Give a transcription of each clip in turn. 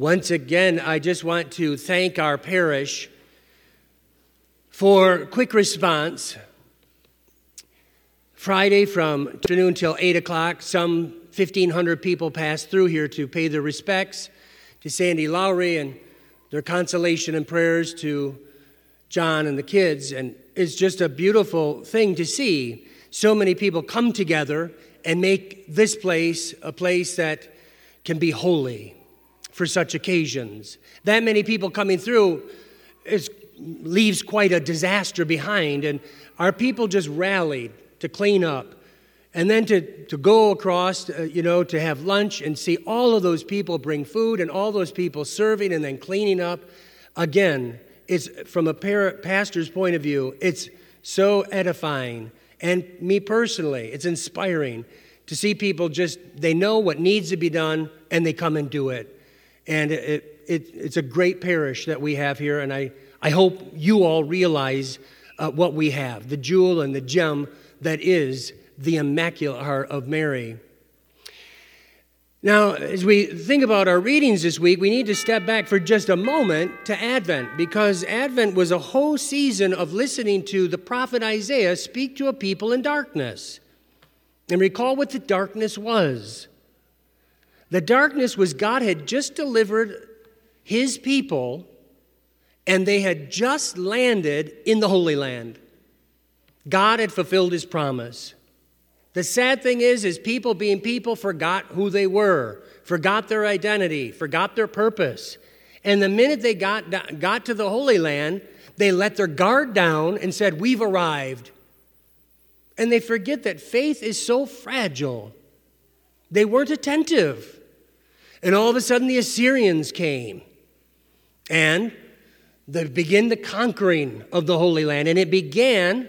Once again, I just want to thank our parish for quick response. Friday from afternoon till 8 o'clock, some 1,500 people passed through here to pay their respects to Sandy Lowry and their consolation and prayers to John and the kids. And it's just a beautiful thing to see so many people come together and make this place a place that can be holy for such occasions. That many people coming through is, leaves quite a disaster behind, and our people just rallied to clean up. And then to, to go across, uh, you know, to have lunch and see all of those people bring food and all those people serving and then cleaning up. Again, it's from a pastor's point of view, it's so edifying. And me personally, it's inspiring to see people just, they know what needs to be done and they come and do it. And it, it, it's a great parish that we have here, and I, I hope you all realize uh, what we have the jewel and the gem that is the Immaculate Heart of Mary. Now, as we think about our readings this week, we need to step back for just a moment to Advent because Advent was a whole season of listening to the prophet Isaiah speak to a people in darkness. And recall what the darkness was. The darkness was God had just delivered his people, and they had just landed in the Holy Land. God had fulfilled his promise. The sad thing is, is people being people forgot who they were, forgot their identity, forgot their purpose. And the minute they got, got to the Holy Land, they let their guard down and said, We've arrived. And they forget that faith is so fragile. They weren't attentive. And all of a sudden, the Assyrians came and they begin the conquering of the Holy Land. And it began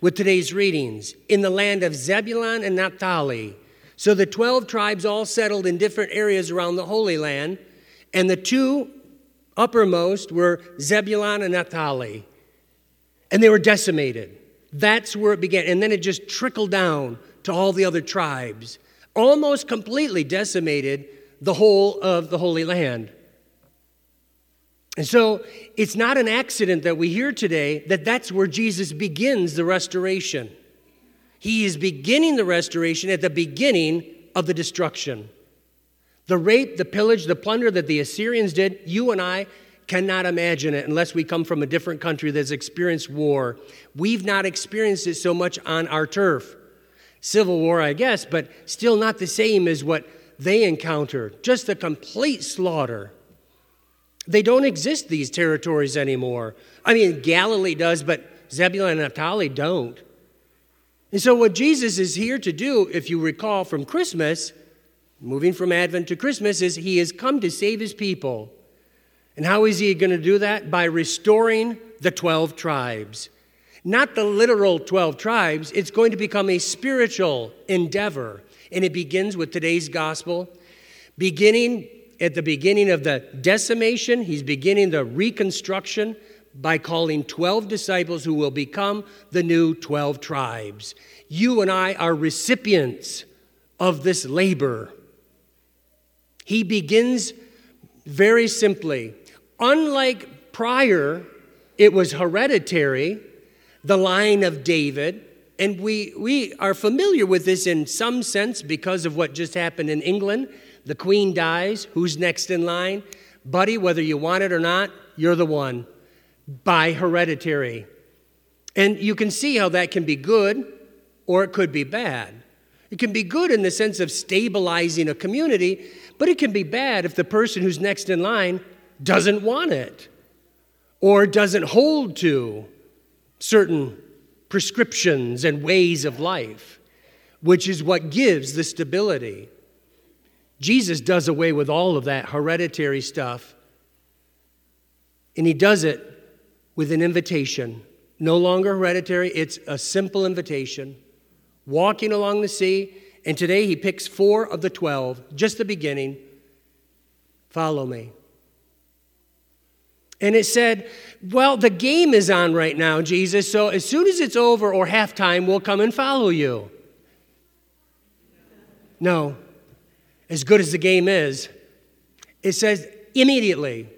with today's readings in the land of Zebulun and Naphtali. So the 12 tribes all settled in different areas around the Holy Land, and the two uppermost were Zebulun and Naphtali. And they were decimated. That's where it began. And then it just trickled down to all the other tribes, almost completely decimated the whole of the Holy Land. And so it's not an accident that we hear today that that's where Jesus begins the restoration. He is beginning the restoration at the beginning of the destruction. The rape, the pillage, the plunder that the Assyrians did, you and I cannot imagine it unless we come from a different country that's experienced war. We've not experienced it so much on our turf. Civil war, I guess, but still not the same as what they encountered. Just a complete slaughter. They don't exist, these territories anymore. I mean, Galilee does, but Zebulun and Naphtali don't. And so, what Jesus is here to do, if you recall from Christmas, moving from Advent to Christmas, is he has come to save his people. And how is he going to do that? By restoring the 12 tribes. Not the literal 12 tribes, it's going to become a spiritual endeavor. And it begins with today's gospel, beginning at the beginning of the decimation, he's beginning the reconstruction by calling 12 disciples who will become the new 12 tribes. You and I are recipients of this labor. He begins very simply. Unlike prior, it was hereditary, the line of David. And we, we are familiar with this in some sense because of what just happened in England the queen dies. Who's next in line? Buddy, whether you want it or not, you're the one by hereditary. And you can see how that can be good or it could be bad. It can be good in the sense of stabilizing a community, but it can be bad if the person who's next in line doesn't want it or doesn't hold to certain prescriptions and ways of life, which is what gives the stability. Jesus does away with all of that hereditary stuff, and he does it with an invitation. No longer hereditary, it's a simple invitation. Walking along the sea, and today he picks four of the 12, just the beginning. Follow me. And it said, Well, the game is on right now, Jesus, so as soon as it's over or halftime, we'll come and follow you. No, as good as the game is, it says immediately.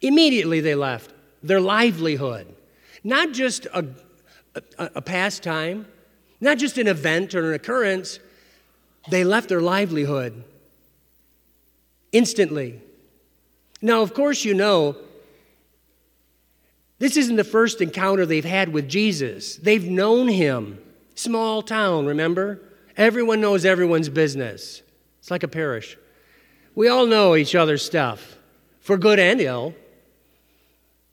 Immediately they left their livelihood. Not just a, a, a pastime, not just an event or an occurrence, they left their livelihood instantly. Now, of course, you know, this isn't the first encounter they've had with Jesus. They've known him. Small town, remember? Everyone knows everyone's business. It's like a parish. We all know each other's stuff, for good and ill.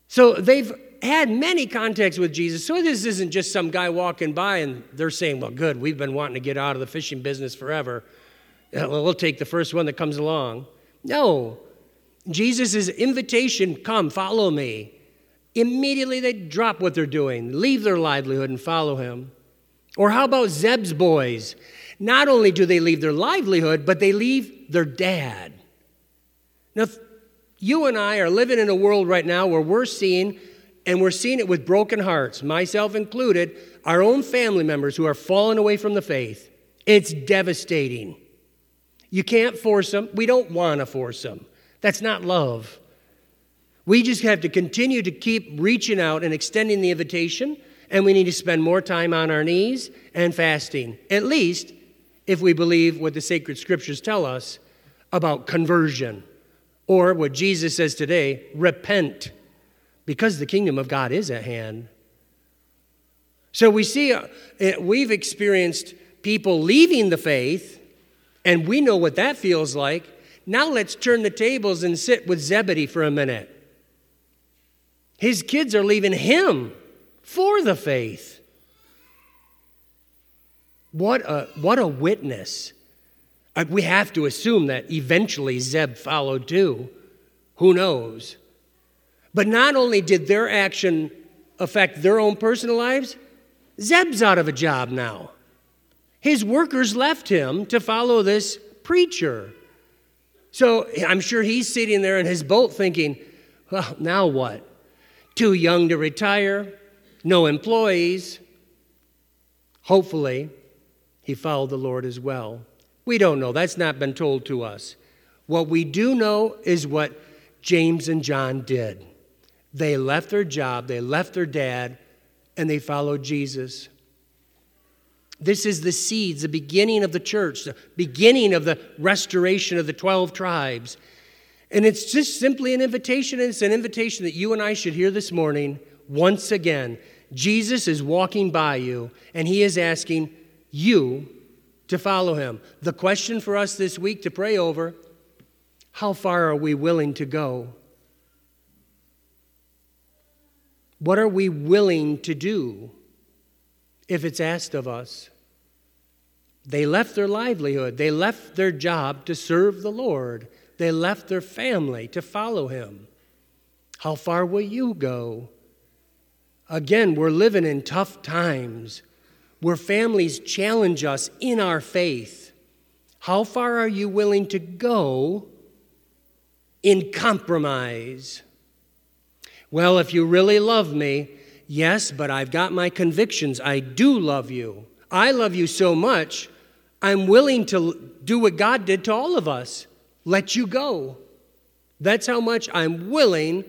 So they've had many contacts with Jesus. So this isn't just some guy walking by and they're saying, well, good, we've been wanting to get out of the fishing business forever. Uh, we'll take the first one that comes along. No. Jesus' invitation, come, follow me. Immediately they drop what they're doing, leave their livelihood, and follow him. Or how about Zeb's boys? Not only do they leave their livelihood, but they leave their dad. Now, you and I are living in a world right now where we're seeing, and we're seeing it with broken hearts, myself included, our own family members who are falling away from the faith. It's devastating. You can't force them. We don't want to force them. That's not love. We just have to continue to keep reaching out and extending the invitation, and we need to spend more time on our knees and fasting, at least if we believe what the sacred scriptures tell us about conversion. Or what Jesus says today repent, because the kingdom of God is at hand. So we see, uh, we've experienced people leaving the faith, and we know what that feels like. Now let's turn the tables and sit with Zebedee for a minute. His kids are leaving him for the faith. What a, what a witness. Uh, we have to assume that eventually Zeb followed too. Who knows? But not only did their action affect their own personal lives, Zeb's out of a job now. His workers left him to follow this preacher. So I'm sure he's sitting there in his boat thinking, well, now what? Too young to retire, no employees. Hopefully, he followed the Lord as well. We don't know. That's not been told to us. What we do know is what James and John did. They left their job, they left their dad, and they followed Jesus. This is the seeds, the beginning of the church, the beginning of the restoration of the 12 tribes. And it's just simply an invitation, and it's an invitation that you and I should hear this morning once again. Jesus is walking by you, and he is asking you to follow him. The question for us this week to pray over how far are we willing to go? What are we willing to do if it's asked of us? They left their livelihood, they left their job to serve the Lord, they left their family to follow Him. How far will you go? Again, we're living in tough times where families challenge us in our faith. How far are you willing to go in compromise? Well, if you really love me, yes, but I've got my convictions. I do love you. I love you so much, I'm willing to do what God did to all of us let you go. That's how much I'm willing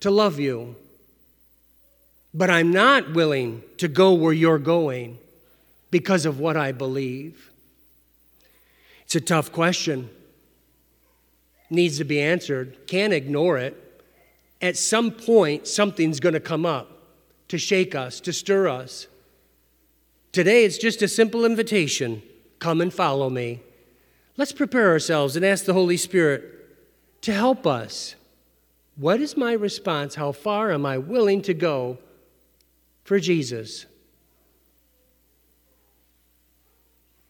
to love you. But I'm not willing to go where you're going because of what I believe? It's a tough question. Needs to be answered. Can't ignore it. At some point, something's going to come up to shake us, to stir us. Today, it's just a simple invitation come and follow me. Let's prepare ourselves and ask the Holy Spirit to help us. What is my response? How far am I willing to go for Jesus?